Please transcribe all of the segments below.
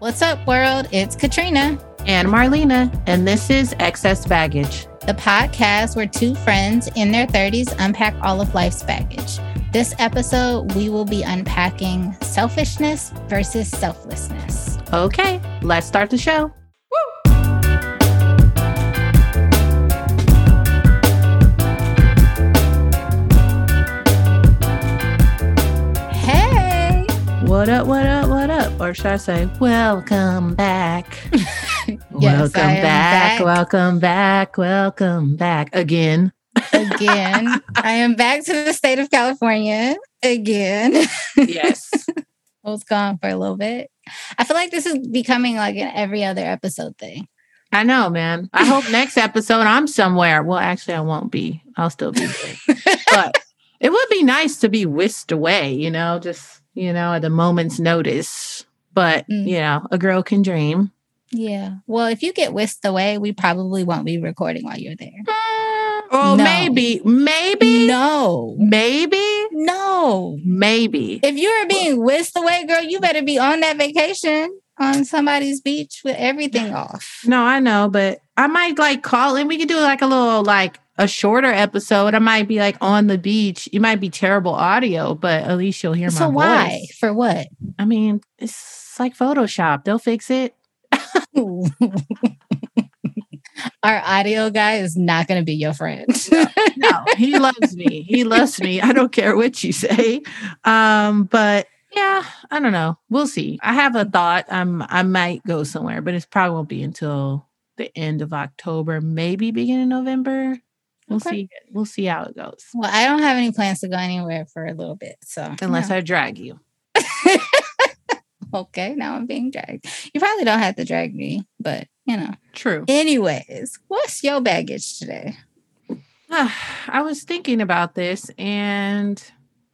What's up, world? It's Katrina and Marlena, and this is Excess Baggage, the podcast where two friends in their 30s unpack all of life's baggage. This episode, we will be unpacking selfishness versus selflessness. Okay, let's start the show. What up, what up, what up? Or should I say, welcome back? yes, welcome back, back, welcome back, welcome back again. again. I am back to the state of California again. Yes. I was gone for a little bit. I feel like this is becoming like an every other episode thing. I know, man. I hope next episode I'm somewhere. Well, actually, I won't be. I'll still be there. but it would be nice to be whisked away, you know, just you know, at a moment's notice. But, mm. you know, a girl can dream. Yeah. Well, if you get whisked away, we probably won't be recording while you're there. Uh, oh, no. maybe, maybe. No. Maybe. No. Maybe. If you're being whisked away, girl, you better be on that vacation on somebody's beach with everything off. No, I know, but I might like call and we could do like a little like a shorter episode. I might be like on the beach. It might be terrible audio, but at least you'll hear so my voice. So why? For what? I mean, it's like Photoshop. They'll fix it. Our audio guy is not going to be your friend. no, no, he loves me. He loves me. I don't care what you say. Um, but yeah, I don't know. We'll see. I have a thought. I'm I might go somewhere, but it probably won't be until the end of October, maybe beginning of November. We'll okay. see. We'll see how it goes. Well, I don't have any plans to go anywhere for a little bit. So unless I drag you. okay, now I'm being dragged. You probably don't have to drag me, but you know. True. Anyways, what's your baggage today? Ah, I was thinking about this and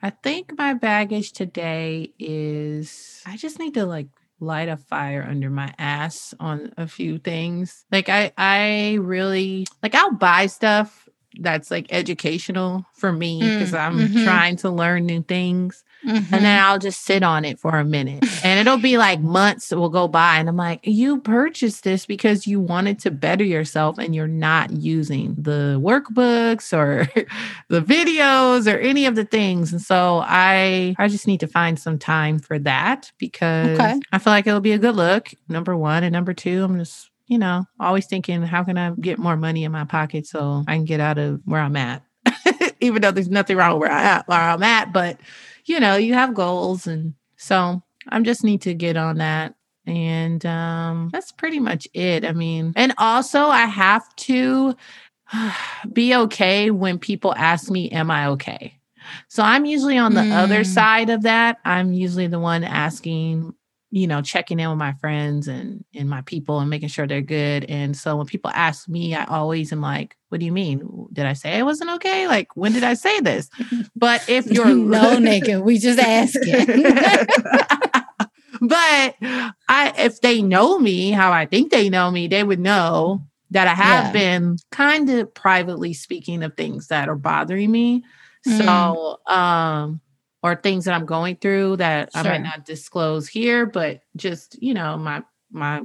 I think my baggage today is I just need to like light a fire under my ass on a few things. Like I I really like I'll buy stuff that's like educational for me because mm, I'm mm-hmm. trying to learn new things. Mm-hmm. And then I'll just sit on it for a minute. And it'll be like months will go by. And I'm like, you purchased this because you wanted to better yourself and you're not using the workbooks or the videos or any of the things. And so I I just need to find some time for that because okay. I feel like it'll be a good look. Number one. And number two, I'm just you know, always thinking, how can I get more money in my pocket so I can get out of where I'm at? Even though there's nothing wrong with where I at where I'm at, but you know, you have goals and so I just need to get on that. And um that's pretty much it. I mean, and also I have to be okay when people ask me, Am I okay? So I'm usually on the mm. other side of that. I'm usually the one asking you know, checking in with my friends and and my people and making sure they're good. And so when people ask me, I always am like, "What do you mean? Did I say I wasn't okay? Like, when did I say this?" But if you're no nigga, we just asking. but I, if they know me, how I think they know me, they would know that I have yeah. been kind of privately speaking of things that are bothering me. Mm. So, um, or things that I'm going through that sure. I might not disclose here, but just you know my my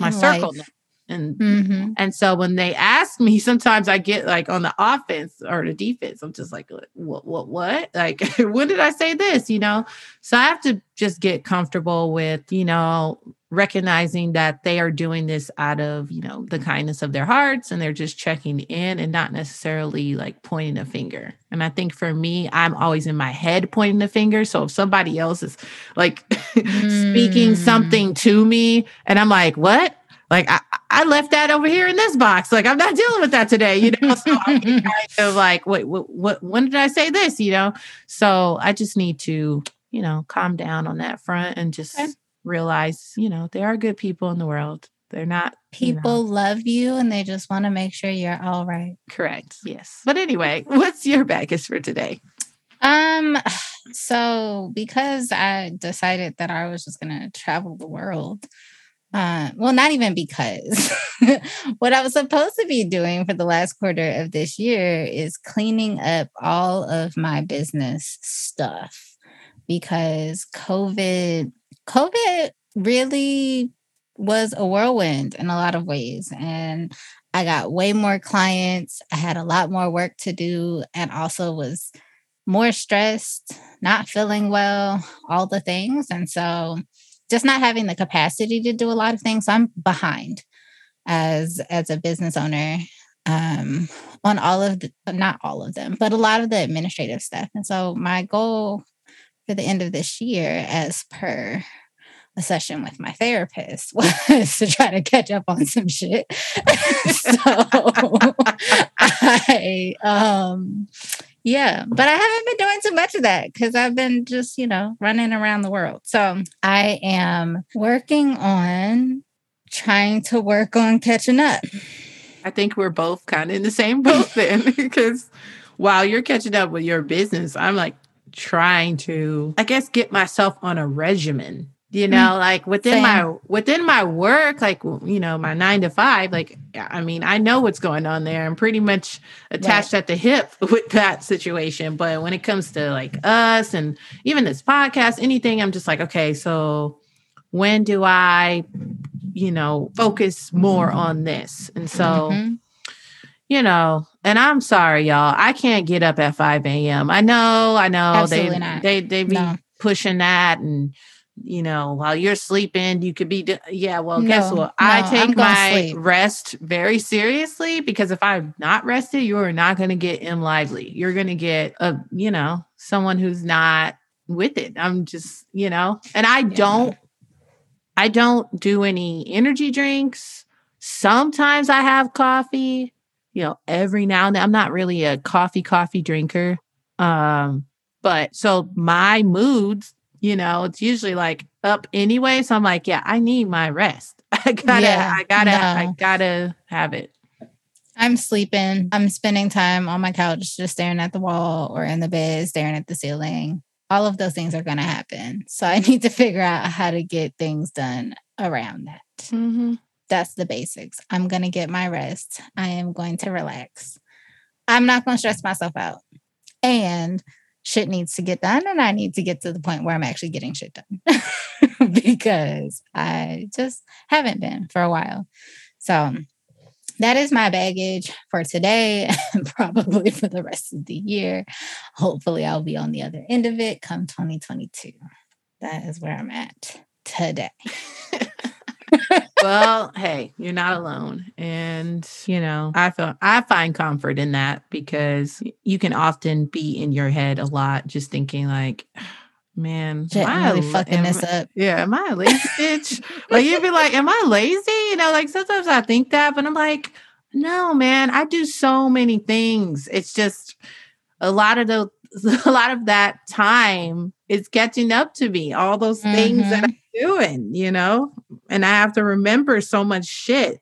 my In circle. Life. And mm-hmm. and so when they ask me, sometimes I get like on the offense or the defense. I'm just like, what, what, what? Like, when did I say this? You know. So I have to just get comfortable with, you know, recognizing that they are doing this out of you know the kindness of their hearts and they're just checking in and not necessarily like pointing a finger. And i think for me i'm always in my head pointing the finger. So if somebody else is like mm. speaking something to me and i'm like what? Like I, I left that over here in this box. Like i'm not dealing with that today you know? So i'm kind of like wait what, what when did i say this? You know? So i just need to you know calm down on that front and just okay realize, you know, there are good people in the world. They're not people you know. love you and they just want to make sure you're all right. Correct. Yes. But anyway, what's your baggage for today? Um so because I decided that I was just going to travel the world, uh, well, not even because what I was supposed to be doing for the last quarter of this year is cleaning up all of my business stuff because COVID COVID really was a whirlwind in a lot of ways. And I got way more clients. I had a lot more work to do and also was more stressed, not feeling well, all the things. And so just not having the capacity to do a lot of things. I'm behind as as a business owner um on all of the not all of them, but a lot of the administrative stuff. And so my goal for the end of this year as per a session with my therapist was to try to catch up on some shit. so I um yeah, but I haven't been doing too much of that because I've been just, you know, running around the world. So I am working on trying to work on catching up. I think we're both kind of in the same boat then because while you're catching up with your business, I'm like trying to, I guess, get myself on a regimen you know like within Same. my within my work like you know my nine to five like i mean i know what's going on there i'm pretty much attached right. at the hip with that situation but when it comes to like us and even this podcast anything i'm just like okay so when do i you know focus more on this and so mm-hmm. You know and i'm sorry y'all i can't get up at 5 a.m i know i know Absolutely they not. they they be no. pushing that and you know, while you're sleeping, you could be, yeah, well, no, guess what? No, I take my rest very seriously because if I'm not rested, you are not going to get in lively. You're going to get a, you know, someone who's not with it. I'm just, you know, and I yeah. don't, I don't do any energy drinks. Sometimes I have coffee, you know, every now and then. I'm not really a coffee, coffee drinker. Um, but so my moods you know, it's usually like up anyway. So I'm like, yeah, I need my rest. I gotta, yeah, I gotta, no. I gotta have it. I'm sleeping. I'm spending time on my couch just staring at the wall or in the bed, staring at the ceiling. All of those things are going to happen. So I need to figure out how to get things done around that. Mm-hmm. That's the basics. I'm going to get my rest. I am going to relax. I'm not going to stress myself out. And shit needs to get done and I need to get to the point where I'm actually getting shit done because I just haven't been for a while. So that is my baggage for today and probably for the rest of the year. Hopefully, I'll be on the other end of it come 2022. That is where I'm at today. well, hey, you're not alone. And, you know, I feel I find comfort in that because you can often be in your head a lot just thinking like man, Shit, am I really fucking am, this up? Yeah, am I a lazy bitch? like you'd be like, am I lazy? You know, like sometimes I think that, but I'm like, no, man, I do so many things. It's just a lot of the a lot of that time is catching up to me. All those things mm-hmm. that I'm doing, you know, and I have to remember so much shit.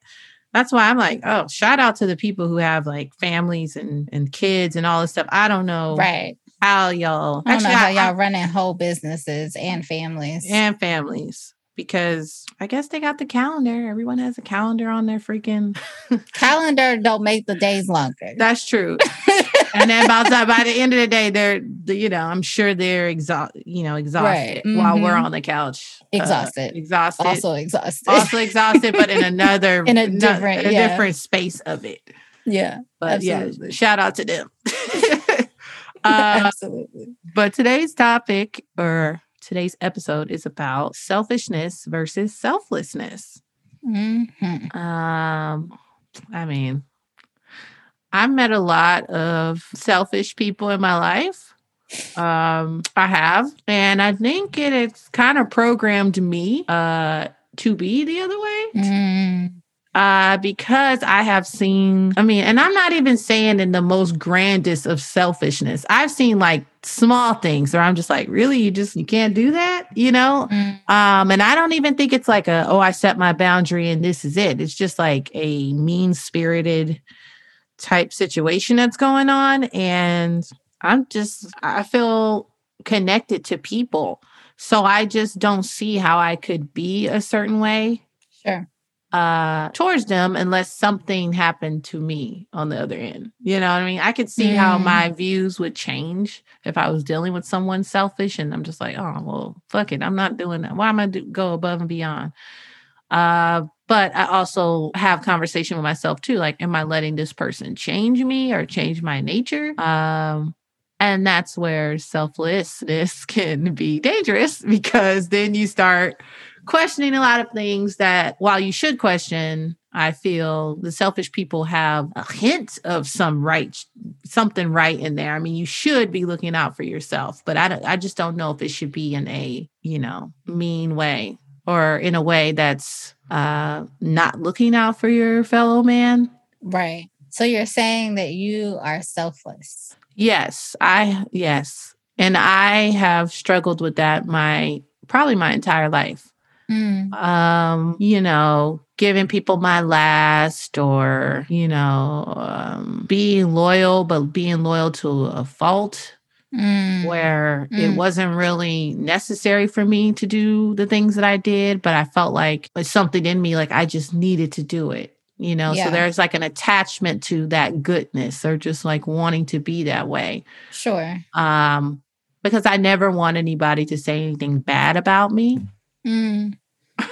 That's why I'm like, oh, shout out to the people who have like families and and kids and all this stuff. I don't know, right? How y'all? I don't Actually, know how I, y'all running whole businesses and families and families because I guess they got the calendar. Everyone has a calendar on their freaking calendar. Don't make the days longer. That's true. and then by the, by the end of the day, they're you know I'm sure they're exhausted. You know, exhausted right. mm-hmm. while we're mm-hmm. on the couch, uh, exhausted, uh, exhausted, also exhausted, also exhausted, but in another in a different, a yeah. different space of it. Yeah, but absolutely. yeah, shout out to them. uh, absolutely. But today's topic or today's episode is about selfishness versus selflessness. Mm-hmm. Um, I mean, I've met a lot of selfish people in my life. Um, I have, and I think it has kind of programmed me uh to be the other way. Mm uh, because I have seen, I mean, and I'm not even saying in the most grandest of selfishness. I've seen like small things where I'm just like, really, you just you can't do that, you know? Mm. Um, and I don't even think it's like a, oh, I set my boundary and this is it. It's just like a mean spirited type situation that's going on. And I'm just, I feel connected to people. So I just don't see how I could be a certain way. Sure uh towards them unless something happened to me on the other end. You know what I mean? I could see mm. how my views would change if I was dealing with someone selfish and I'm just like, oh well, fuck it. I'm not doing that. Why am I do- go above and beyond? Uh but I also have conversation with myself too. Like, am I letting this person change me or change my nature? Um, and that's where selflessness can be dangerous because then you start questioning a lot of things that while you should question, I feel the selfish people have a hint of some right, something right in there. I mean, you should be looking out for yourself, but I, I just don't know if it should be in a, you know, mean way or in a way that's uh, not looking out for your fellow man. Right. So you're saying that you are selfless. Yes, I yes. And I have struggled with that my probably my entire life. Mm. Um, you know, giving people my last or, you know, um, being loyal, but being loyal to a fault. Mm. Where mm. it wasn't really necessary for me to do the things that I did, but I felt like it's something in me, like I just needed to do it you know yeah. so there's like an attachment to that goodness or just like wanting to be that way sure um because i never want anybody to say anything bad about me mm.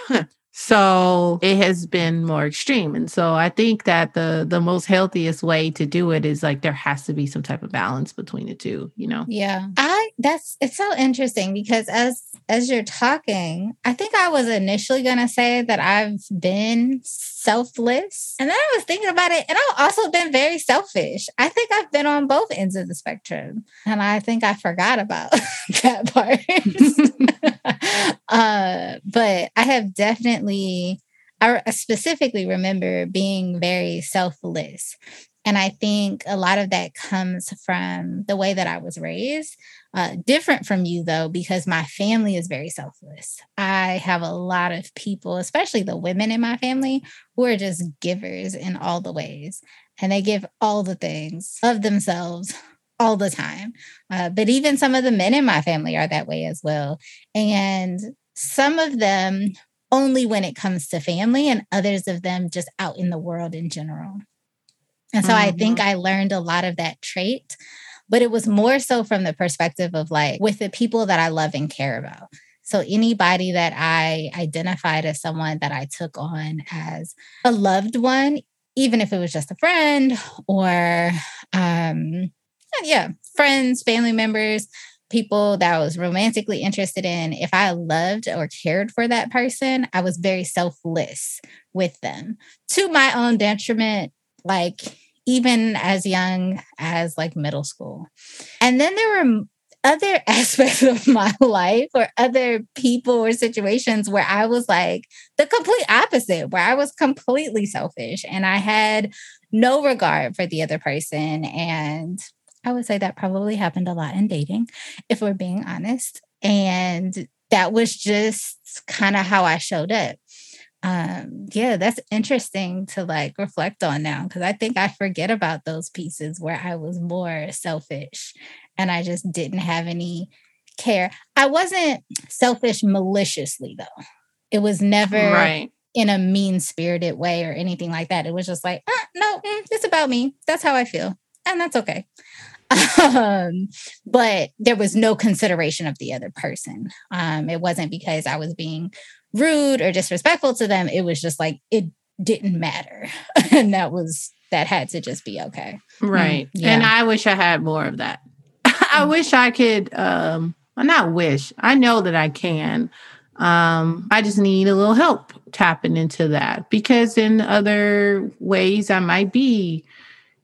so it has been more extreme and so i think that the the most healthiest way to do it is like there has to be some type of balance between the two you know? Yeah. I that's it's so interesting because as as you're talking i think i was initially going to say that i've been selfless and then i was thinking about it and i've also been very selfish. I think i've been on both ends of the spectrum and i think i forgot about that part uh, but i have definitely I specifically remember being very selfless and I think a lot of that comes from the way that I was raised. Uh, different from you, though, because my family is very selfless. I have a lot of people, especially the women in my family, who are just givers in all the ways. And they give all the things of themselves all the time. Uh, but even some of the men in my family are that way as well. And some of them only when it comes to family, and others of them just out in the world in general. And so mm-hmm. I think mm-hmm. I learned a lot of that trait, but it was more so from the perspective of like with the people that I love and care about. So anybody that I identified as someone that I took on as a loved one, even if it was just a friend or um yeah, friends, family members, people that I was romantically interested in, if I loved or cared for that person, I was very selfless with them to my own detriment like even as young as like middle school. And then there were other aspects of my life or other people or situations where I was like the complete opposite, where I was completely selfish and I had no regard for the other person. And I would say that probably happened a lot in dating, if we're being honest. And that was just kind of how I showed up. Um yeah that's interesting to like reflect on now because i think i forget about those pieces where i was more selfish and i just didn't have any care. I wasn't selfish maliciously though. It was never right. in a mean spirited way or anything like that. It was just like ah, no mm, it's about me. That's how i feel and that's okay um, but there was no consideration of the other person um, it wasn't because i was being rude or disrespectful to them. It was just like it didn't matter. and that was that had to just be okay. Right. Mm, yeah. And I wish I had more of that. I mm. wish I could um well, not wish. I know that I can. Um, I just need a little help tapping into that because in other ways I might be,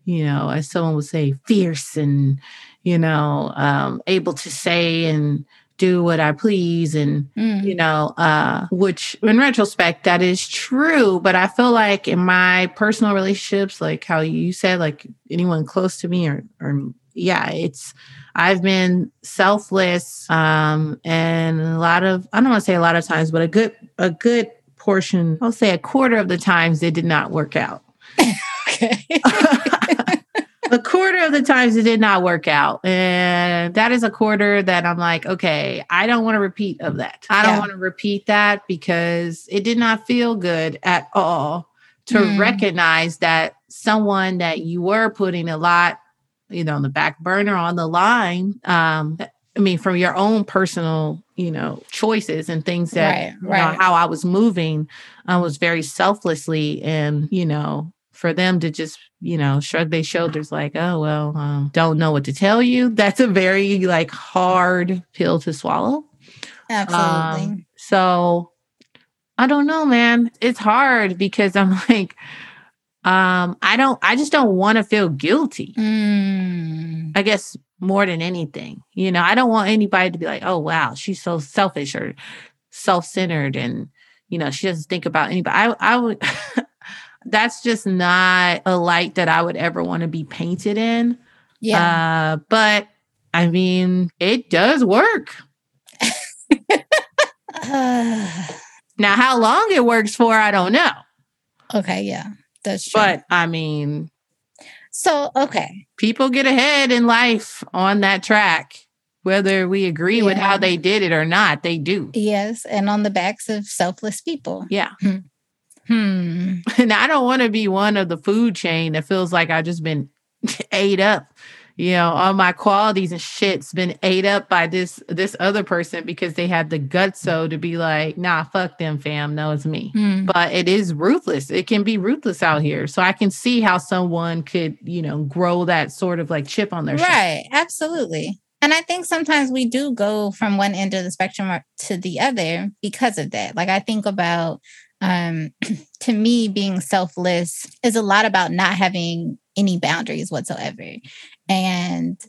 you know, as someone would say, fierce and, you know, um, able to say and do what I please and mm. you know uh which in retrospect that is true but I feel like in my personal relationships like how you said like anyone close to me or or yeah it's I've been selfless um and a lot of I don't want to say a lot of times but a good a good portion I'll say a quarter of the times it did not work out okay a quarter of the times it did not work out. And that is a quarter that I'm like, okay, I don't want to repeat of that. I don't Yeah. want to repeat that because it did not feel good at all to Mm. recognize that someone that you were putting a lot, you know, on the back burner on the line, um, I mean, from your own personal, you know, choices and things that Right, you know how I was moving, I was very selflessly, and you know, for them to just you know shrug their shoulders like, oh well, um, don't know what to tell you. That's a very like hard pill to swallow. Absolutely. Um, so I don't know, man. It's hard because I'm like, um, I don't, I just don't want to feel guilty. Mm. I guess more than anything, you know, I don't want anybody to be like, oh, wow, she's so selfish or self centered and, you know, she doesn't think about anybody. I, I would, that's just not a light that I would ever want to be painted in. Yeah. Uh, but I mean, it does work. Now, how long it works for, I don't know. okay. Yeah. That's true. But I mean, so, okay. people get ahead in life on that track, whether we agree with how they did it or not, they do. Yes. And on the backs of selfless people. Yeah. Hmm. And I don't want to be one of the food chain that feels like I've just been ate up. You know, all my qualities and shit's been ate up by this this other person because they had the guts so to be like, nah, fuck them, fam. No, it's me. Hmm. But it is ruthless. It can be ruthless out here. So I can see how someone could, you know, grow that sort of like chip on their shoulder. Right. Absolutely. And I think sometimes we do go from one end of the spectrum to the other because of that. Like I think about um to me being selfless is a lot about not having any boundaries whatsoever. And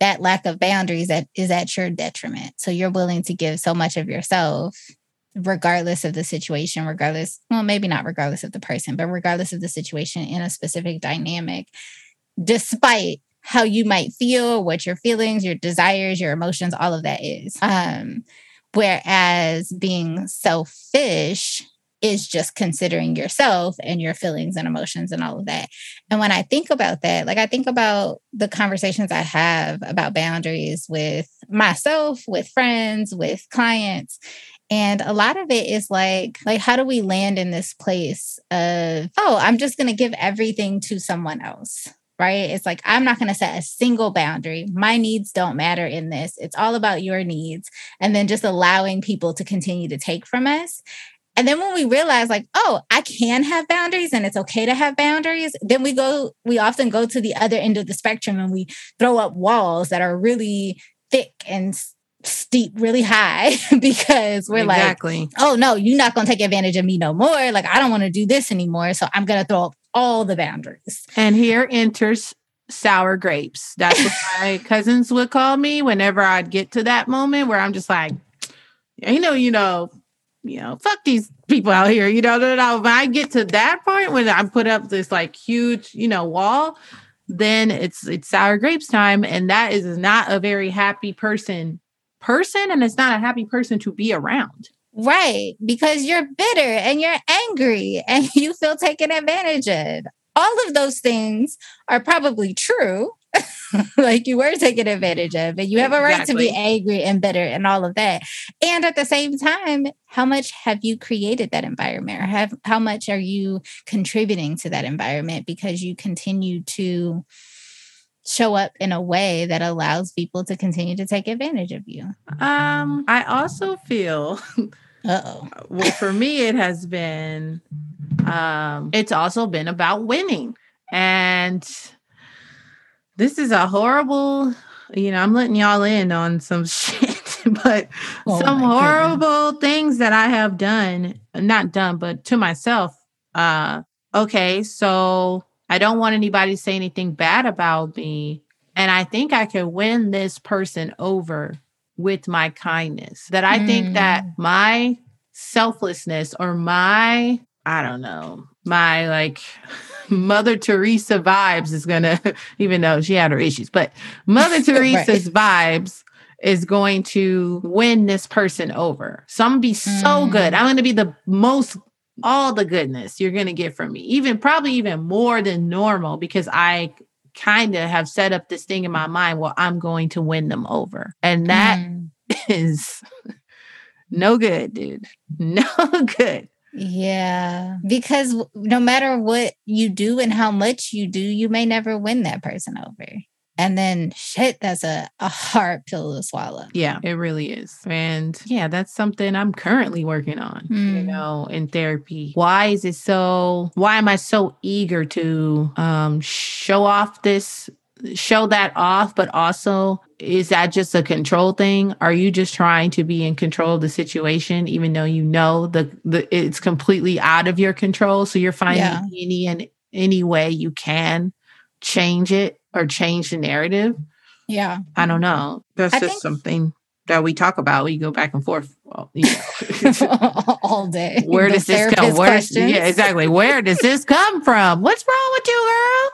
that lack of boundaries that is at your detriment. So you're willing to give so much of yourself regardless of the situation, regardless, well, maybe not regardless of the person, but regardless of the situation in a specific dynamic, despite how you might feel, what your feelings, your desires, your emotions, all of that is. Um, whereas being selfish is just considering yourself and your feelings and emotions and all of that. And when I think about that, like I think about the conversations I have about boundaries with myself, with friends, with clients. And a lot of it is like, like, how do we land in this place of, oh, I'm just going to give everything to someone else? Right. It's like, I'm not going to set a single boundary. My needs don't matter in this. It's all about your needs. And then just allowing people to continue to take from us. And then when we realize, like, oh, I can have boundaries and it's okay to have boundaries, then we go, we often go to the other end of the spectrum and we throw up walls that are really thick and steep, really high because we're like, oh no, you're not going to take advantage of me no more. Like, I don't want to do this anymore. So I'm going to throw up all the boundaries. And here enters sour grapes. That's what my cousins would call me whenever I'd get to that moment where I'm just like, you know, you know, you know, fuck these people out here. You know, no, no, when I get to that point when I put up this like huge, you know, wall, then it's it's sour grapes time, and that is not a very happy person person, and it's not a happy person to be around. Right. Because you're bitter and you're angry and you feel taken advantage of. All of those things are probably true. like you were taken advantage of, and you have a right to be angry and bitter and all of that. And at the same time, how much have you created that environment or have how much are you contributing to that environment because you continue to show up in a way that allows people to continue to take advantage of you? Um, I also feel Uh-oh. well for me it has been um it's also been about winning and this is a horrible you know i'm letting y'all in on some shit but Oh some goodness. horrible things that i have done not done but to myself uh okay so i don't want anybody to say anything bad about me and i think i can win this person over with my kindness that i think that my selflessness or my i don't know my like mother teresa vibes is gonna even though she had her issues but mother teresa's vibes is going to win this person over so i'm gonna be so good Mm. i'm gonna be the most all the goodness you're gonna get from me even probably even more than normal because i kind of have set up this thing in my mind, well, I'm going to win them over. And that mm. is no good, dude. No good. Yeah. Because no matter what you do and how much you do, you may never win that person over. And then shit, that's a, a hard pill to swallow. Yeah, it really is. And yeah, that's something I'm currently working on, mm. you know, in therapy. Why is it so, why am I so eager to um, show off this, show that off, but also is that just a control thing? Are you just trying to be in control of the situation, even though you know the, the it's completely out of your control? So you're finding yeah. any and any way you can change it or change the narrative. Yeah. I don't know. That's I just think- something that we talk about. We go back and forth, well, you know, all day. Where does this come? Where, yeah, exactly. Where does this come from? What's wrong with you,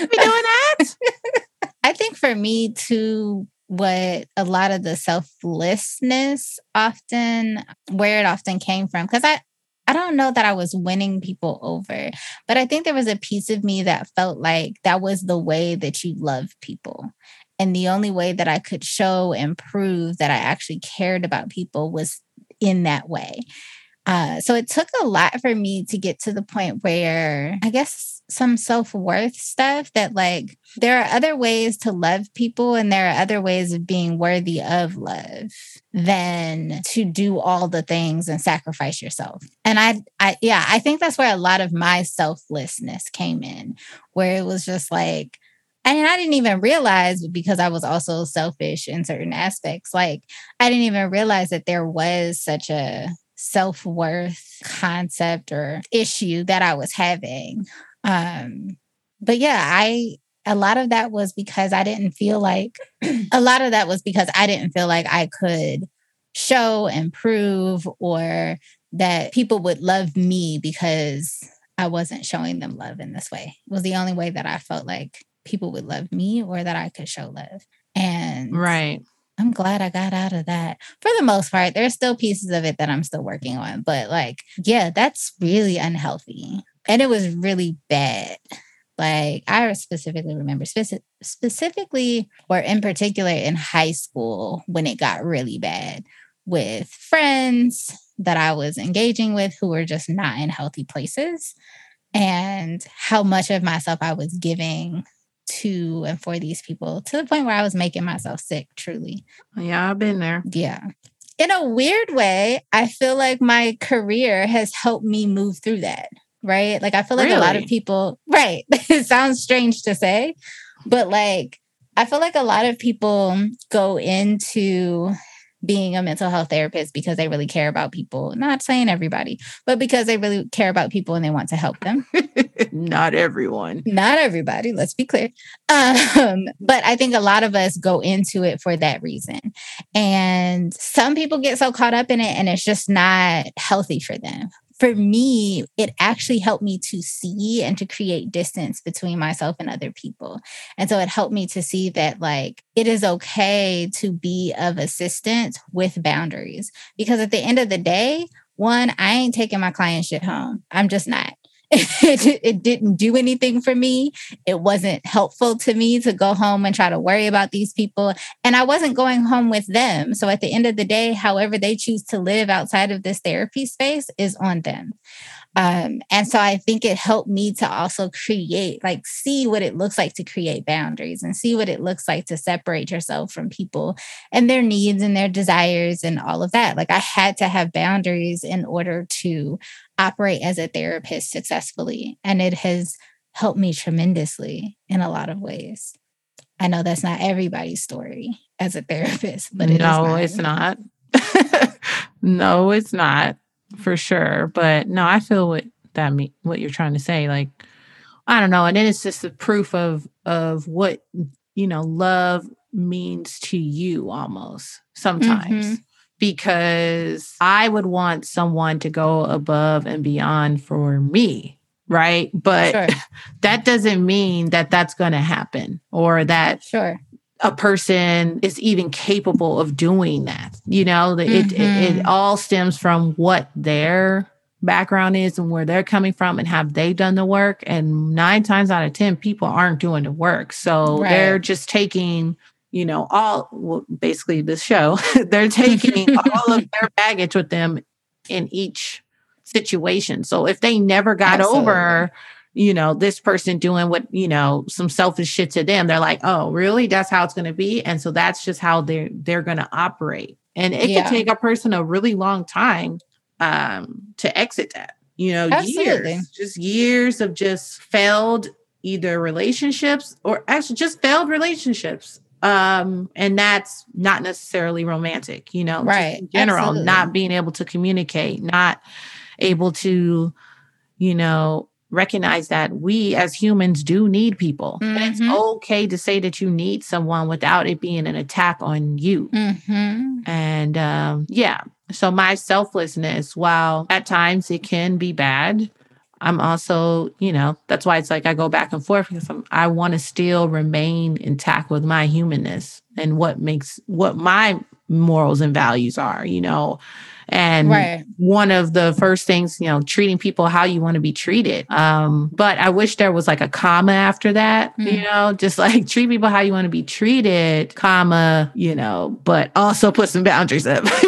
girl? Be doing that? I think for me too, what a lot of the selflessness often, where it often came from, because I I don't know that I was winning people over, but I think there was a piece of me that felt like that was the way that you love people. And the only way that I could show and prove that I actually cared about people was in that way. Uh, so it took a lot for me to get to the point where I guess some self worth stuff that, like, there are other ways to love people and there are other ways of being worthy of love than to do all the things and sacrifice yourself. And I, I, yeah, I think that's where a lot of my selflessness came in, where it was just like, and I didn't even realize because I was also selfish in certain aspects. Like, I didn't even realize that there was such a self worth concept or issue that I was having. Um, but yeah, I, a lot of that was because I didn't feel like, a lot of that was because I didn't feel like I could show and prove or that people would love me because I wasn't showing them love in this way. It was the only way that I felt like people would love me or that I could show love. And right. I'm glad I got out of that. For the most part, there's still pieces of it that I'm still working on, but like, yeah, that's really unhealthy. And it was really bad. Like, I specifically remember speci- specifically or in particular in high school when it got really bad with friends that I was engaging with who were just not in healthy places and how much of myself I was giving to and for these people to the point where I was making myself sick, truly. Yeah, I've been there. Yeah. In a weird way, I feel like my career has helped me move through that. Right. Like I feel like really? a lot of people, right. it sounds strange to say, but like I feel like a lot of people go into being a mental health therapist because they really care about people. Not saying everybody, but because they really care about people and they want to help them. Not everyone. Not everybody, let's be clear. Um, but I think a lot of us go into it for that reason. And some people get so caught up in it and it's just not healthy for them for me, it actually helped me to see and to create distance between myself and other people. And so it helped me to see that, like, it is okay to be of assistance with boundaries. Because at the end of the day, one, I ain't taking my client shit home. I'm just not. It, it didn't do anything for me. It wasn't helpful to me to go home and try to worry about these people. And I wasn't going home with them. So at the end of the day, however they choose to live outside of this therapy space is on them. Um, and so I think it helped me to also create, like, see what it looks like to create boundaries and see what it looks like to separate yourself from people and their needs and their desires and all of that. Like, I had to have boundaries in order to operate as a therapist successfully. And it has helped me tremendously in a lot of ways. I know that's not everybody's story as a therapist, but it no, it's not. no, it's not for sure. But no, I feel what that mean what you're trying to say. Like, I don't know. And then it's just the proof of of what you know love means to you almost sometimes. Mm-hmm because I would want someone to go above and beyond for me. Right. But sure. that doesn't mean that that's going to happen or that sure. a person is even capable of doing that. You know, mm-hmm. it, it, it mm-hmm. all stems from what their background is and where they're coming from and have they done the work and 9 times out of 10 people aren't doing the work so right. they're just taking you know all well, basically this show they're taking all of their baggage with them in each situation so if they never got Absolutely. over you know, this person doing what, you know, some selfish shit to them. They're like, oh, really? That's how it's going to be. And so that's just how they're, they're going to operate. And it yeah. can take a person a really long time um, to exit that, you know, Absolutely. years, just years of just failed either relationships or actually just failed relationships um and that's not necessarily romantic you know right in general Absolutely. not being able to communicate not able to you know recognize that we as humans do need people. Mm-hmm. And it's mm-hmm. okay to say that you need someone without it being an attack on you. Mm-hmm. And um, yeah, so my selflessness, while at times it can be bad, I'm also, you know, that's why it's like I go back and forth because I'm, I want to still remain intact with my humanness and what makes what my morals and values are, you know. And right. one of the first things, you know, treating people how you want to be treated. Um, but I wish there was like a comma after that, mm. you know, just like treat people how you want to be treated, comma, you know, but also put some boundaries up,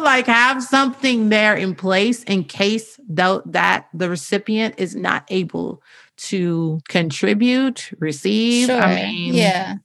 know, like have something there in place in case though that the recipient is not able to contribute, receive. Sure. I mean, yeah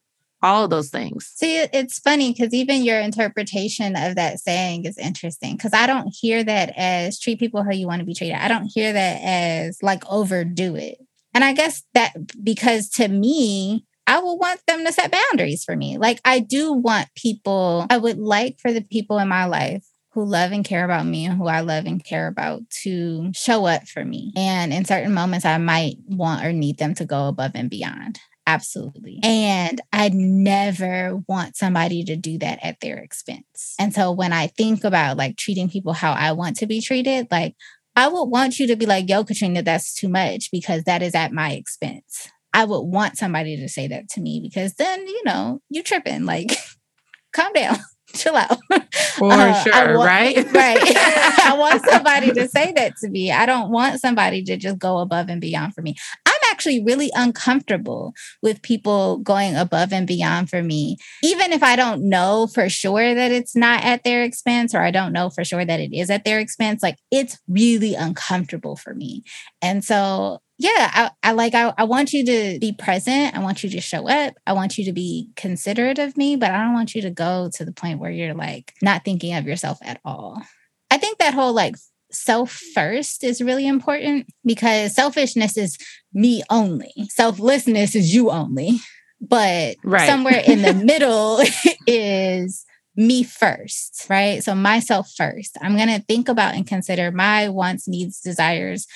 all of those things. See, it's funny because even your interpretation of that saying is interesting because I don't hear that as treat people how you want to be treated. I don't hear that as like overdo it. And I guess that because to me, I will want them to set boundaries for me. Like, I do want people, I would like for the people in my life who love and care about me and who I love and care about to show up for me. And in certain moments, I might want or need them to go above and beyond. Absolutely. And I never want somebody to do that at their expense. And so when I think about like treating people how I want to be treated, like I would want you to be like, yo, Katrina, that's too much because that is at my expense. I would want somebody to say that to me because then, you know, you tripping. Like, calm down, chill out. For uh, sure, want, right? right. I want somebody to say that to me. I don't want somebody to just go above and beyond for me I'm actually really uncomfortable with people going above and beyond for me, even if I don't know for sure that it's not at their expense or I don't know for sure that it is at their expense. Like it's really uncomfortable for me. And so yeah, I, I like I, I want you to be present. I want you to show up. I want you to be considerate of me, but I don't want you to go to the point where you're like not thinking of yourself at all. I think that whole like self first is really important because selfishness is me only, selflessness is you only. But right. somewhere in the middle is me first, right? So myself first. I'm going to think about and consider my wants, needs, desires,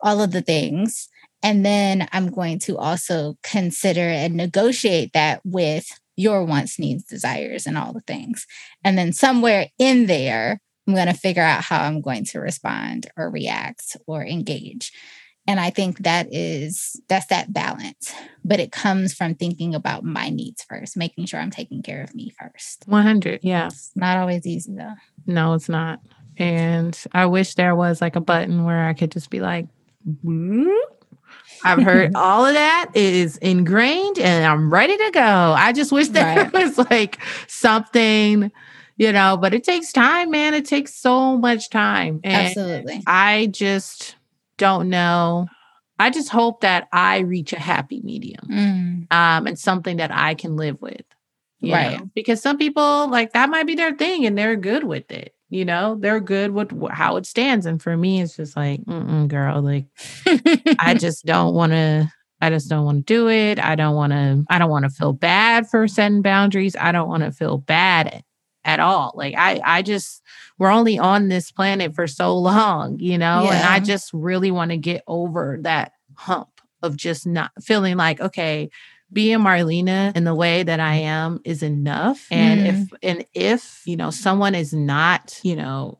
all of the things. And then I'm going to also consider and negotiate that with your wants, needs, desires, and all the things. And then somewhere in there, I'm going to figure out how I'm going to respond or react or engage. And I think that is that's that balance. But it comes from thinking about my needs first, making sure I'm taking care of me first. 100. Yeah. It's not always easy though. No, it's not. And I wish there was like a button where I could just be like, I've heard all of that is ingrained and I'm ready to go. I just wish there right. was like something you know, but it takes time, man. It takes so much time. And Absolutely. I just don't know. I just hope that I reach a happy medium mm. um, and something that I can live with. right. Know? Because some people, like, that might be their thing and they're good with it. You know, they're good with how it stands. And for me, it's just like, girl, like, I just don't want to. I just don't want to do it. I don't want to, I don't want to feel bad for setting boundaries. I don't want to feel bad at all. Like I I just we're only on this planet for so long, you know, yeah. and I just really want to get over that hump of just not feeling like okay, being Marlena in the way that I am is enough. And mm. if and if, you know, someone is not, you know,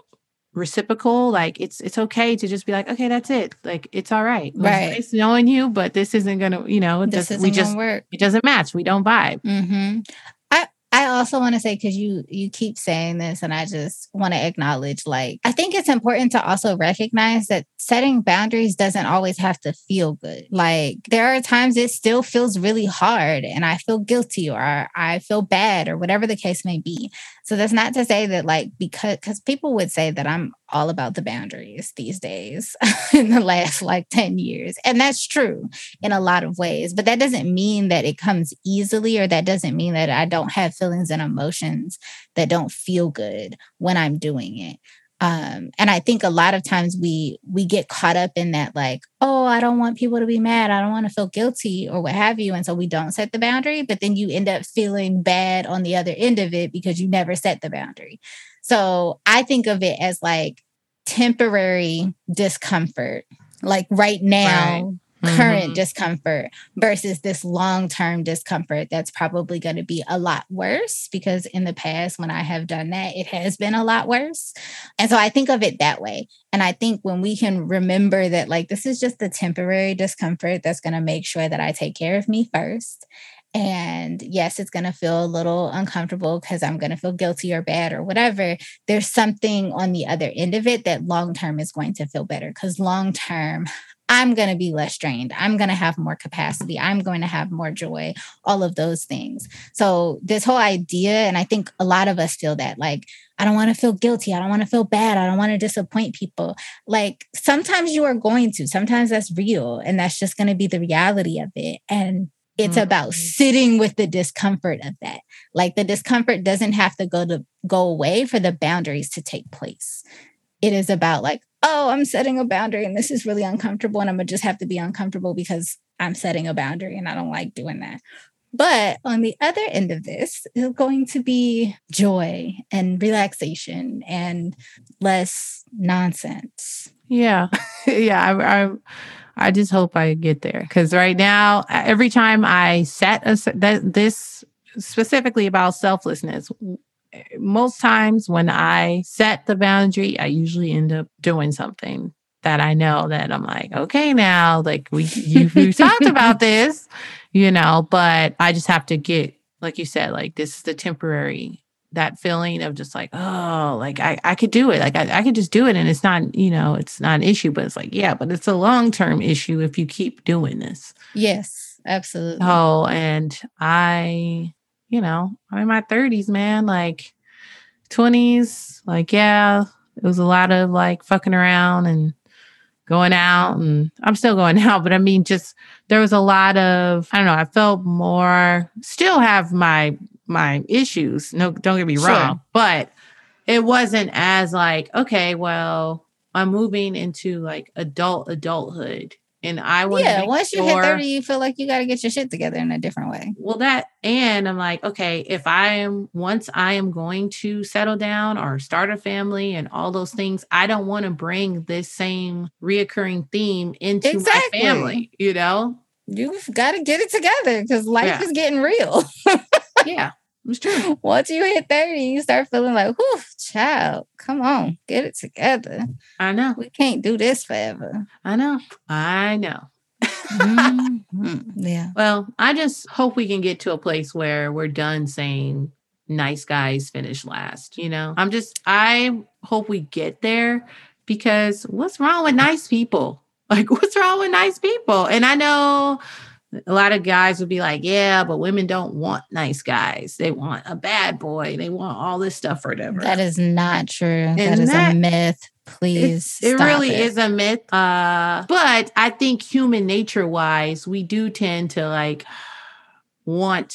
reciprocal like it's it's okay to just be like okay that's it like it's all right it's right nice knowing you but this isn't gonna you know this just, we just work it doesn't match we don't vibe mm-hmm. I also want to say because you you keep saying this, and I just want to acknowledge, like, I think it's important to also recognize that setting boundaries doesn't always have to feel good. Like, there are times it still feels really hard, and I feel guilty or I feel bad or whatever the case may be. So that's not to say that, like, because because people would say that I'm all about the boundaries these days in the last like 10 years. And that's true in a lot of ways, but that doesn't mean that it comes easily or that doesn't mean that I don't have feelings and emotions that don't feel good when I'm doing it. Um, and I think a lot of times we we get caught up in that like, oh, I don't want people to be mad, I don't want to feel guilty or what have you, and so we don't set the boundary. But then you end up feeling bad on the other end of it because you never set the boundary. So I think of it as like temporary discomfort, like right now, right current mm-hmm. discomfort versus this long term discomfort that's probably going to be a lot worse because in the past, when I have done that, it has been a lot worse. And so I think of it that way. And I think when we can remember that, like, this is just the temporary discomfort that's going to make sure that I take care of me first. And yes, it's going to feel a little uncomfortable because I'm going to feel guilty or bad or whatever. There's something on the other end of it that long term is going to feel better because long term, I'm going to be less drained. I'm going to have more capacity. I'm going to have more joy, all of those things. So, this whole idea, and I think a lot of us feel that like, I don't want to feel guilty. I don't want to feel bad. I don't want to disappoint people. Like, sometimes you are going to, sometimes that's real, and that's just going to be the reality of it. And it's mm-hmm. about sitting with the discomfort of that. Like, the discomfort doesn't have to go to go away for the boundaries to take place. It is about like, oh, I'm setting a boundary and this is really uncomfortable. And I'm going to just have to be uncomfortable because I'm setting a boundary and I don't like doing that. But on the other end of this is going to be joy and relaxation and less nonsense. Yeah. yeah. I, I, I, just hope I get there because right now, every time I set a, that, this specifically about selflessness, most times when I set the boundary, I usually end up doing something that I know that I'm like, okay, now, like we you we talked about this, you know, but I just have to get, like you said, like this is the temporary that feeling of just like, oh, like I, I could do it. Like I, I could just do it. And it's not, you know, it's not an issue, but it's like, yeah, but it's a long term issue if you keep doing this. Yes, absolutely. Oh, and I you know, I'm in my 30s, man. Like 20s, like, yeah, it was a lot of like fucking around and going out. And I'm still going out, but I mean, just there was a lot of, I don't know, I felt more, still have my, my issues. No, don't get me sure. wrong, but it wasn't as like, okay, well, I'm moving into like adult adulthood and I want yeah. Once you hit thirty, you feel like you got to get your shit together in a different way. Well, that and I'm like, okay, if I am once I am going to settle down or start a family and all those things, I don't want to bring this same reoccurring theme into exactly. my family. You know, you've got to get it together because life yeah. is getting real. yeah. It's true. Once you hit 30, you start feeling like, whew, child, come on, get it together. I know. We can't do this forever. I know. I know. mm-hmm. Yeah. Well, I just hope we can get to a place where we're done saying nice guys finish last. You know, I'm just, I hope we get there because what's wrong with nice people? Like, what's wrong with nice people? And I know a lot of guys would be like, yeah, but women don't want nice guys. They want a bad boy. They want all this stuff or whatever. That is not true. And that is that, a myth. Please. It, it really it. is a myth. Uh, but I think human nature wise, we do tend to like want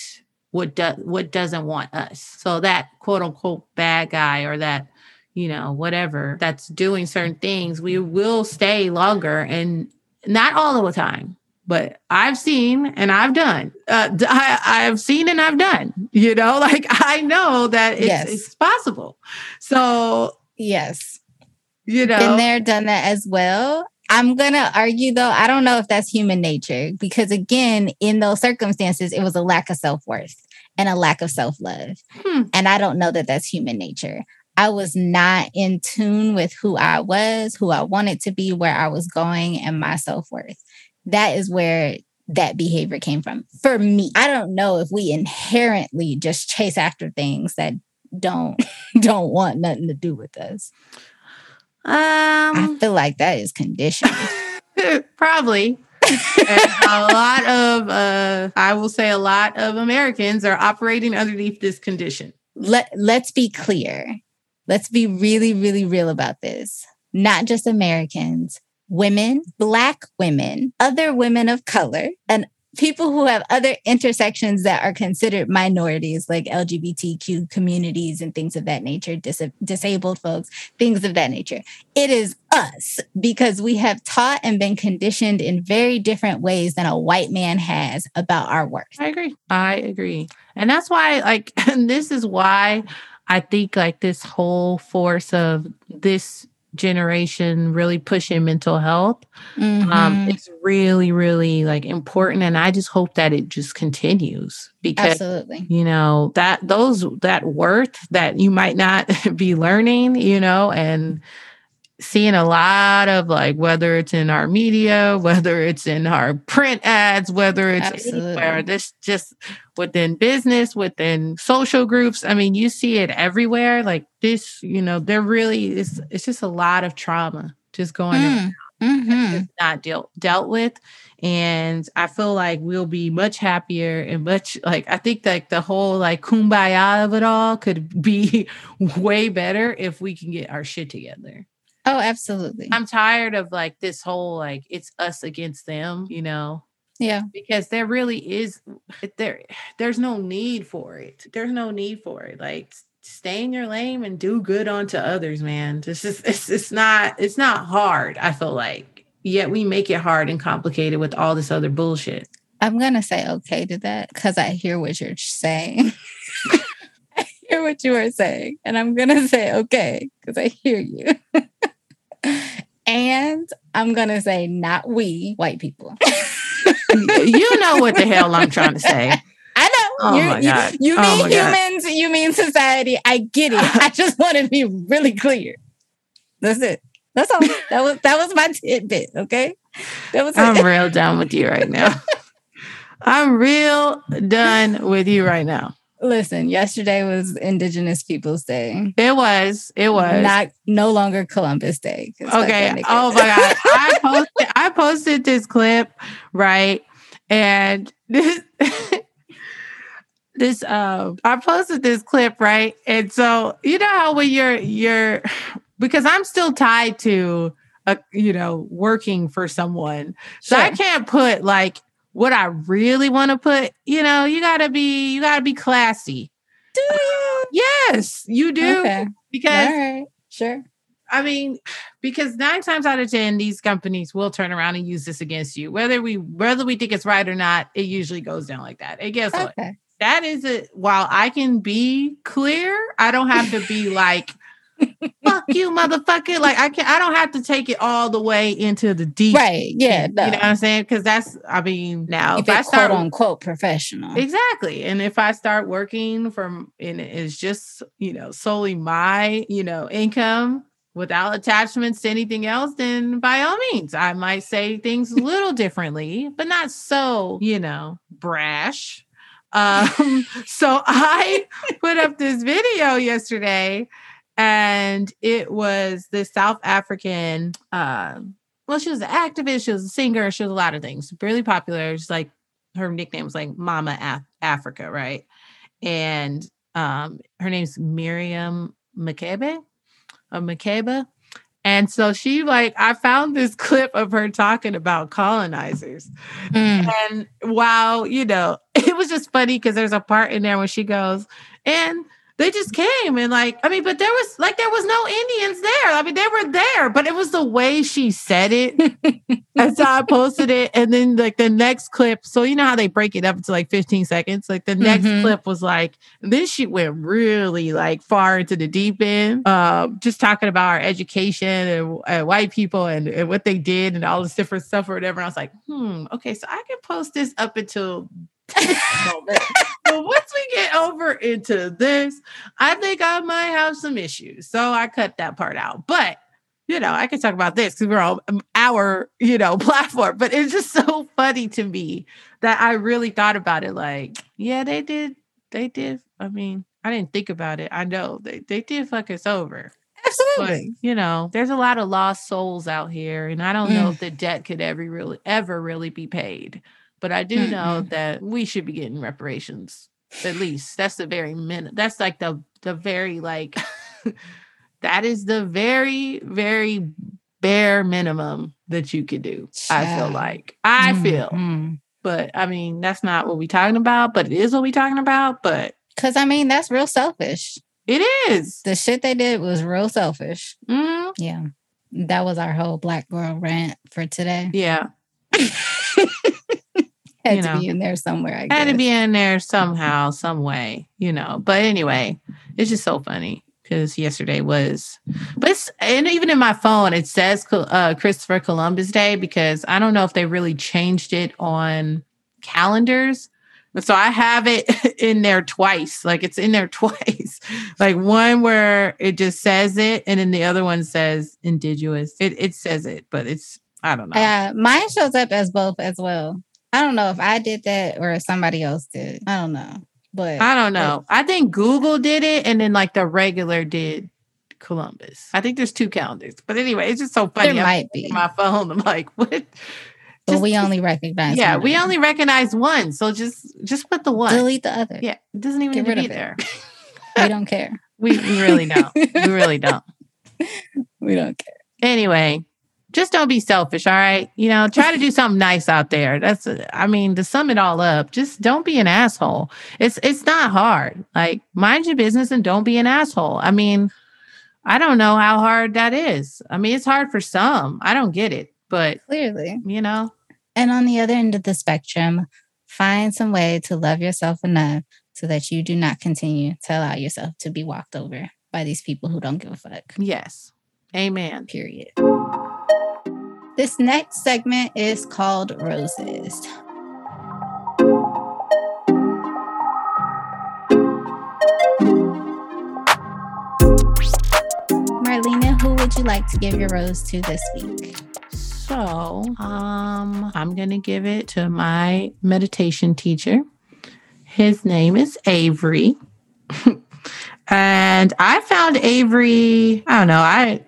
what do, what doesn't want us. So that quote unquote bad guy or that you know whatever that's doing certain things, we will stay longer and not all of the time but I've seen and I've done. Uh, I, have seen and I've done. You know, like I know that it's, yes. it's possible. So yes, you know, been there, done that as well. I'm gonna argue though. I don't know if that's human nature because again, in those circumstances, it was a lack of self worth and a lack of self love, hmm. and I don't know that that's human nature. I was not in tune with who I was, who I wanted to be, where I was going, and my self worth that is where that behavior came from. For me, I don't know if we inherently just chase after things that don't don't want nothing to do with us. Um, I feel like that is conditioned. probably. a lot of uh, I will say a lot of Americans are operating underneath this condition. Let let's be clear. Let's be really, really real about this. Not just Americans, women, Black women, other women of color, and people who have other intersections that are considered minorities, like LGBTQ communities and things of that nature, dis- disabled folks, things of that nature. It is us because we have taught and been conditioned in very different ways than a white man has about our work. I agree. I agree. And that's why, like, and this is why I think, like, this whole force of this generation really pushing mental health um, mm-hmm. um, it's really really like important and i just hope that it just continues because Absolutely. you know that those that worth that you might not be learning you know and seeing a lot of like whether it's in our media, whether it's in our print ads, whether it's Absolutely. anywhere, this just within business, within social groups. I mean, you see it everywhere. Like this, you know, there really is it's just a lot of trauma just going mm. Mm-hmm. not dealt dealt with. And I feel like we'll be much happier and much like I think like the whole like kumbaya of it all could be way better if we can get our shit together. Oh, absolutely. I'm tired of like this whole like it's us against them, you know. Yeah. Because there really is there there's no need for it. There's no need for it. Like stay in your lane and do good onto others, man. This is it's it's not it's not hard, I feel like. Yet we make it hard and complicated with all this other bullshit. I'm gonna say okay to that because I hear what you're saying. I hear what you are saying. And I'm gonna say okay because I hear you. and I'm going to say, not we, white people. You know what the hell I'm trying to say. I know. Oh my God. You, you oh mean humans, God. you mean society. I get it. I just want to be really clear. That's it. That's all. That was that was my tidbit. Okay. That was I'm it. real done with you right now. I'm real done with you right now. Listen, yesterday was Indigenous Peoples Day. It was. It was not no longer Columbus Day. Okay. Oh my god! I posted. I posted this clip right, and this. this um I posted this clip right and so you know how when you're you're because I'm still tied to a you know working for someone so sure. I can't put like what I really want to put, you know, you gotta be you gotta be classy. Do uh, you? yes, you do. Okay. Because All right. sure. I mean, because nine times out of ten, these companies will turn around and use this against you. Whether we whether we think it's right or not, it usually goes down like that. And guess okay. what? That is it. While I can be clear, I don't have to be like fuck you, motherfucker. Like I can not I don't have to take it all the way into the deep. Right. Yeah. No. You know what I'm saying? Because that's I mean, now if, if I start quote unquote professional. Exactly. And if I start working from and it's just, you know, solely my, you know, income without attachments to anything else, then by all means, I might say things a little differently, but not so, you know, brash. Um, so I put up this video yesterday and it was this South African. Uh, well, she was an activist, she was a singer, she was a lot of things. Really popular. She's like her nickname was like Mama Af- Africa, right? And um, her name's Miriam Makeba, or Makeba. And so she like I found this clip of her talking about colonizers. Mm. And wow, you know, it was just funny because there's a part in there when she goes, and they just came and like i mean but there was like there was no indians there. I mean they were there but it was the way she said it. And so i posted it and then like the next clip so you know how they break it up into like 15 seconds? Like the next mm-hmm. clip was like then she went really like far into the deep end um just talking about our education and, and white people and, and what they did and all this different stuff or whatever. And i was like hmm okay so i can post this up until but once we get over into this, I think I might have some issues. So I cut that part out. But you know, I could talk about this because we're on our, you know, platform, but it's just so funny to me that I really thought about it. Like, yeah, they did, they did. I mean, I didn't think about it. I know they, they did fuck us over. Absolutely. But, you know, there's a lot of lost souls out here, and I don't mm. know if the debt could ever really, ever really be paid. But I do mm-hmm. know that we should be getting reparations. At least that's the very minute. That's like the the very like that is the very very bare minimum that you could do. I feel like I mm-hmm. feel, but I mean that's not what we're talking about. But it is what we're talking about. But because I mean that's real selfish. It is the shit they did was real selfish. Mm-hmm. Yeah, that was our whole black girl rant for today. Yeah. had you know, to be in there somewhere. I had to be in there somehow, some way, you know. But anyway, it's just so funny because yesterday was, but it's, and even in my phone it says uh, Christopher Columbus Day because I don't know if they really changed it on calendars. So I have it in there twice. Like it's in there twice. like one where it just says it, and then the other one says indigenous. It it says it, but it's I don't know. Yeah, uh, mine shows up as both as well. I don't know if I did that or if somebody else did. I don't know. But I don't know. I think Google did it and then like the regular did Columbus. I think there's two calendars. But anyway, it's just so funny. There might be. My phone. I'm like, what? But we only recognize Yeah, we only recognize one. So just just put the one. Delete the other. Yeah. It doesn't even Get need to be there. we don't care. We, we really don't. we really don't. We don't care. Anyway, just don't be selfish, all right? You know, try to do something nice out there. That's I mean, to sum it all up, just don't be an asshole. It's it's not hard. Like mind your business and don't be an asshole. I mean, I don't know how hard that is. I mean, it's hard for some. I don't get it, but clearly, you know. And on the other end of the spectrum, find some way to love yourself enough so that you do not continue to allow yourself to be walked over by these people who don't give a fuck. Yes. Amen. Period. This next segment is called Roses. Marlena, who would you like to give your rose to this week? So, um, I'm going to give it to my meditation teacher. His name is Avery. and I found Avery, I don't know, I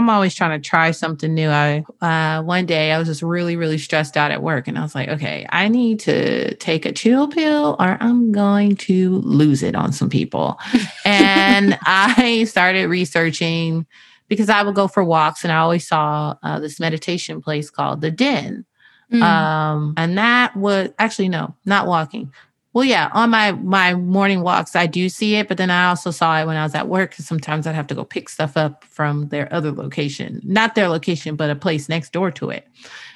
I'm always trying to try something new. I uh, one day I was just really, really stressed out at work, and I was like, okay, I need to take a chill pill, or I'm going to lose it on some people. and I started researching because I would go for walks, and I always saw uh, this meditation place called the Den. Mm. Um, and that was actually no, not walking, well, yeah, on my my morning walks, I do see it, but then I also saw it when I was at work because sometimes I'd have to go pick stuff up from their other location, not their location, but a place next door to it.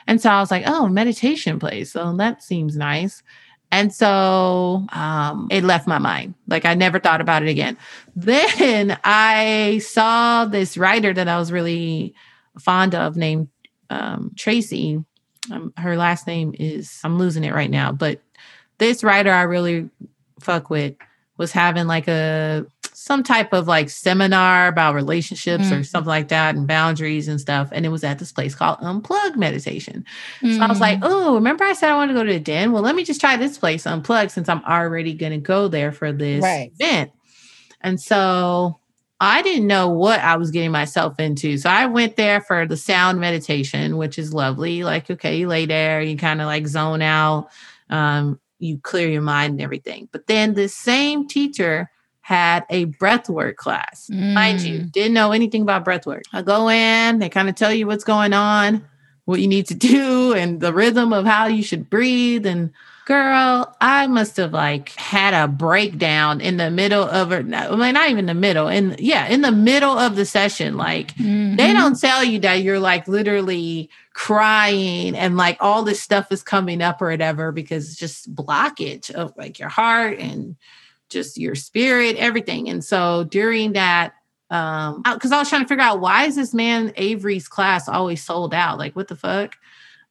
And so I was like, oh, meditation place. So that seems nice. And so um, it left my mind. Like I never thought about it again. Then I saw this writer that I was really fond of named um, Tracy. Um, her last name is, I'm losing it right now, but this writer I really fuck with was having like a some type of like seminar about relationships mm. or something like that and boundaries and stuff. And it was at this place called Unplug Meditation. Mm. So I was like, oh, remember I said I want to go to the den? Well, let me just try this place, Unplug, since I'm already going to go there for this right. event. And so I didn't know what I was getting myself into. So I went there for the sound meditation, which is lovely. Like, okay, you lay there, you kind of like zone out. Um, you clear your mind and everything. But then the same teacher had a breathwork class. Mm. Mind you, mm. didn't know anything about breathwork. I go in, they kind of tell you what's going on, what you need to do, and the rhythm of how you should breathe. And girl, I must have like had a breakdown in the middle of it. I mean, not even the middle, and yeah, in the middle of the session. Like mm-hmm. they don't tell you that you're like literally crying and like all this stuff is coming up or whatever because it's just blockage of like your heart and just your spirit, everything. And so during that, um, because I was trying to figure out why is this man Avery's class always sold out? Like, what the fuck?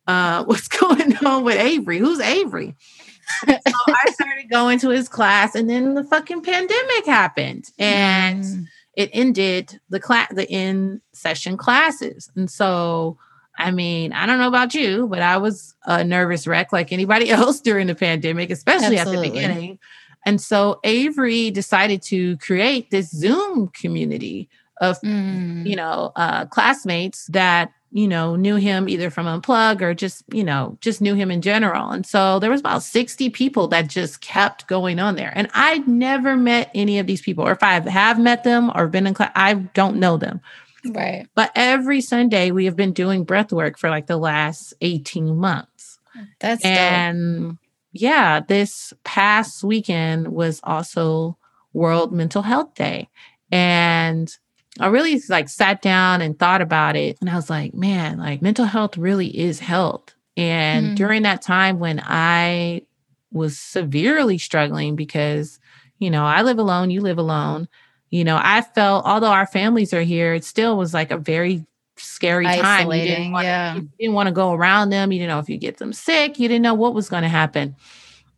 Uh, what's going on with Avery? Who's Avery? so I started going to his class, and then the fucking pandemic happened, and mm. it ended the class the in session classes. And so I mean, I don't know about you, but I was a nervous wreck like anybody else during the pandemic, especially Absolutely. at the beginning. And so Avery decided to create this Zoom community of, mm. you know, uh, classmates that you know, knew him either from Unplug or just, you know, just knew him in general. And so there was about 60 people that just kept going on there. And I'd never met any of these people, or if I have met them or been in class, I don't know them. Right. But every Sunday we have been doing breath work for like the last 18 months. That's and dope. yeah, this past weekend was also World Mental Health Day. And I really like sat down and thought about it. And I was like, man, like mental health really is health. And mm-hmm. during that time when I was severely struggling because, you know, I live alone, you live alone. You know, I felt, although our families are here, it still was like a very scary time. You didn't, want yeah. you didn't want to go around them. You didn't know if you get them sick. You didn't know what was going to happen.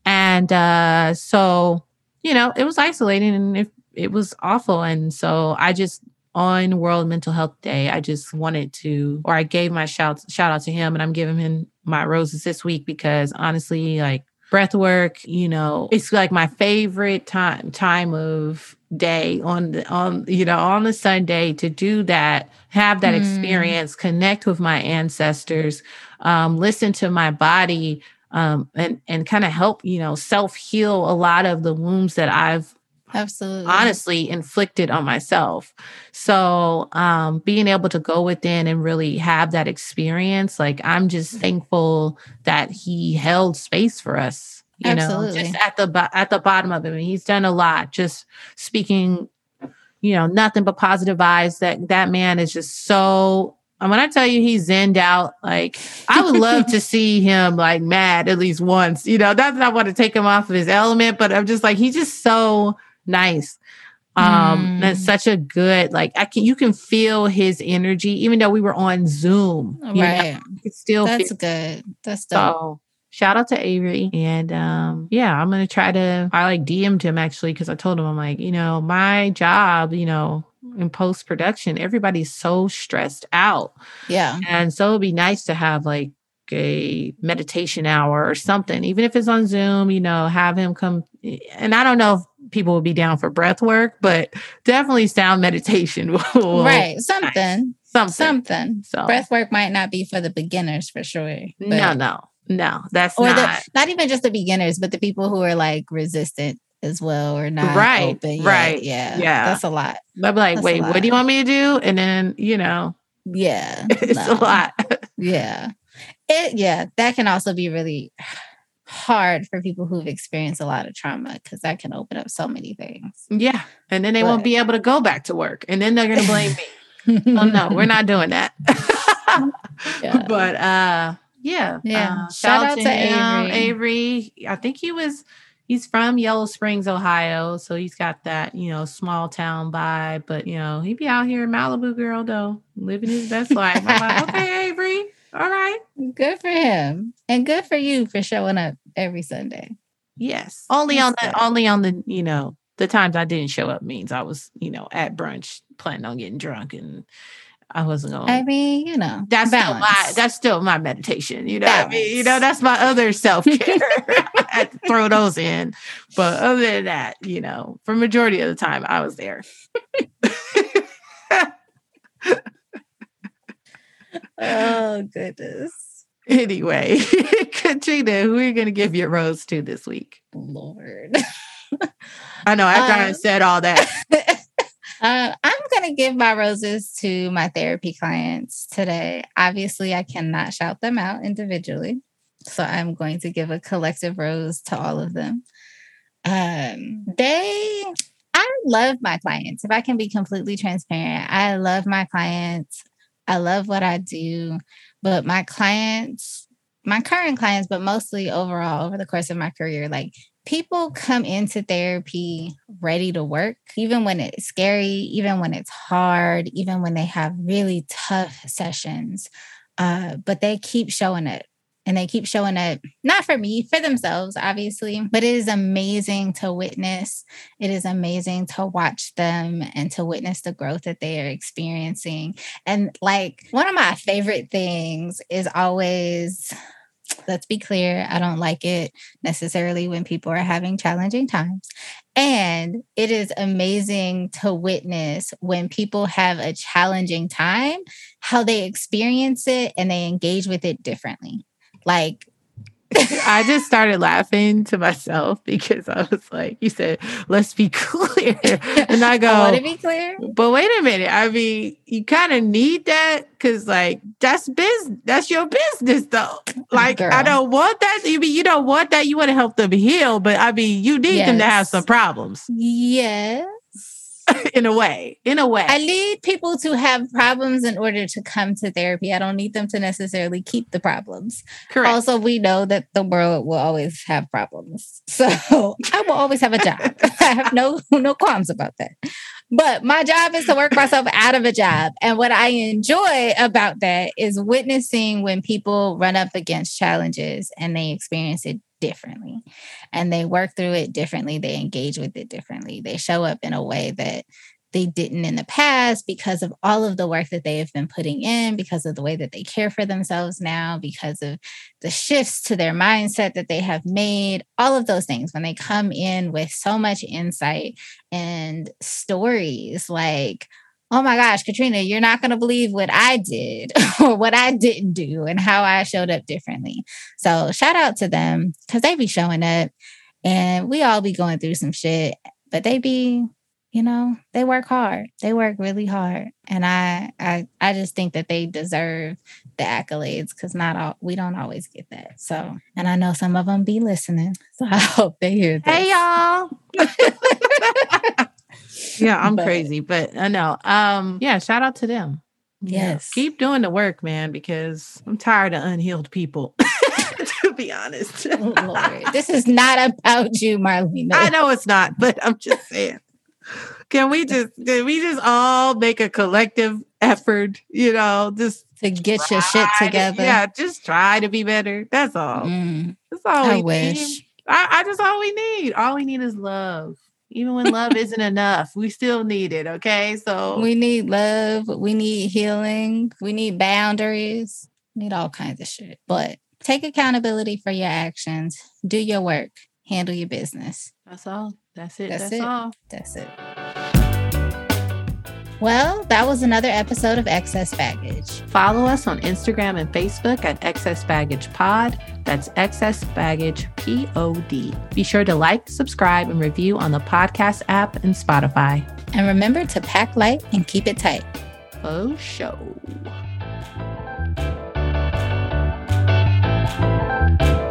And uh, so, you know, it was isolating and it, it was awful. And so I just on World Mental Health Day, I just wanted to, or I gave my shout shout out to him, and I'm giving him my roses this week because honestly, like breath work, you know, it's like my favorite time time of day on the on you know on the Sunday to do that, have that mm. experience, connect with my ancestors, um, listen to my body, um, and and kind of help you know self heal a lot of the wounds that I've absolutely. honestly inflicted on myself. So um being able to go within and really have that experience like i'm just thankful that he held space for us you absolutely. know just at the at the bottom of it. And he's done a lot just speaking you know nothing but positive vibes. That that man is just so and when I tell you he's zenned out, like I would love to see him like mad at least once. You know, that's not want to take him off of his element, but I'm just like he's just so nice. Um, mm. that's such a good like I can you can feel his energy, even though we were on Zoom. Right. Still that's feel- good. That's dope. So, shout out to Avery. And um, yeah, I'm gonna try to I like DM'd him actually because I told him I'm like, you know, my job, you know, in post production, everybody's so stressed out. Yeah. And so it'd be nice to have like a meditation hour or something, even if it's on Zoom, you know, have him come. And I don't know if people will be down for breath work, but definitely sound meditation. right. Something. Nice. Something. Something. So breath work might not be for the beginners for sure. No, no, no. That's or not. The, not even just the beginners, but the people who are like resistant as well or not right open right yeah yeah that's a lot be like that's wait what do you want me to do and then you know yeah it's no. a lot yeah it yeah that can also be really hard for people who've experienced a lot of trauma because that can open up so many things. Yeah. And then they but, won't be able to go back to work. And then they're gonna blame me. oh no, we're not doing that. yeah. But uh yeah. Yeah. Uh, shout, out, to, to Avery. Avery. I think he was he's from Yellow Springs, Ohio. So he's got that, you know, small town vibe. But you know, he'd be out here in Malibu girl though, living his best life. I'm like, okay, Avery. All right. Good for him. And good for you for showing up every Sunday. Yes. Only on the only on the, you know, the times I didn't show up means I was, you know, at brunch planning on getting drunk and I wasn't going. I mean, you know, that's balance. still my that's still my meditation. You know, I mean, you know, that's my other self care. I throw those in, but other than that, you know, for majority of the time, I was there. oh goodness. Anyway, Katrina, who are you going to give your rose to this week? Lord. I know after um, I said all that. Uh, I'm going to give my roses to my therapy clients today. Obviously, I cannot shout them out individually. So I'm going to give a collective rose to all of them. Um, they, I love my clients. If I can be completely transparent, I love my clients. I love what I do, but my clients, my current clients, but mostly overall over the course of my career, like people come into therapy ready to work, even when it's scary, even when it's hard, even when they have really tough sessions. Uh, but they keep showing it and they keep showing up, not for me, for themselves, obviously, but it is amazing to witness. It is amazing to watch them and to witness the growth that they are experiencing. And like one of my favorite things is always let's be clear, I don't like it necessarily when people are having challenging times. And it is amazing to witness when people have a challenging time, how they experience it and they engage with it differently. Like I just started laughing to myself because I was like, you said, let's be clear. And I go, I want to be clear. But wait a minute. I mean, you kind of need that because, like, that's business. That's your business, though. Like, Girl. I don't want that. You mean you don't want that? You want to help them heal, but I mean, you need yes. them to have some problems. Yes. in a way. In a way. I need people to have problems in order to come to therapy. I don't need them to necessarily keep the problems. Correct. Also, we know that the world will always have problems. So I will always have a job. I have no no qualms about that. But my job is to work myself out of a job. And what I enjoy about that is witnessing when people run up against challenges and they experience it differently and they work through it differently. They engage with it differently. They show up in a way that they didn't in the past because of all of the work that they have been putting in, because of the way that they care for themselves now, because of the shifts to their mindset that they have made, all of those things. When they come in with so much insight and stories like, oh my gosh, Katrina, you're not going to believe what I did or what I didn't do and how I showed up differently. So shout out to them because they be showing up and we all be going through some shit, but they be, you know, they work hard. They work really hard. And I I I just think that they deserve the accolades because not all we don't always get that. So and I know some of them be listening. So I hope they hear this. Hey y'all. yeah, I'm but, crazy, but I know. Um, yeah, shout out to them. Yes. Yeah, keep doing the work, man, because I'm tired of unhealed people. to be honest. oh, Lord. This is not about you, Marlena. I know it's not, but I'm just saying. Can we just can we just all make a collective effort, you know, just to get your shit together? yeah, just try to be better. That's all. Mm, That's all I wish. Need. I, I just all we need. All we need is love even when love isn't enough, we still need it. Okay. So we need love. We need healing. We need boundaries. We need all kinds of shit. But take accountability for your actions. Do your work. Handle your business. That's all. That's it. That's, That's it. all. That's it. Well, that was another episode of Excess Baggage. Follow us on Instagram and Facebook at Excess Baggage Pod. That's Excess Baggage P O D. Be sure to like, subscribe, and review on the podcast app and Spotify. And remember to pack light and keep it tight. Oh, show. Sure.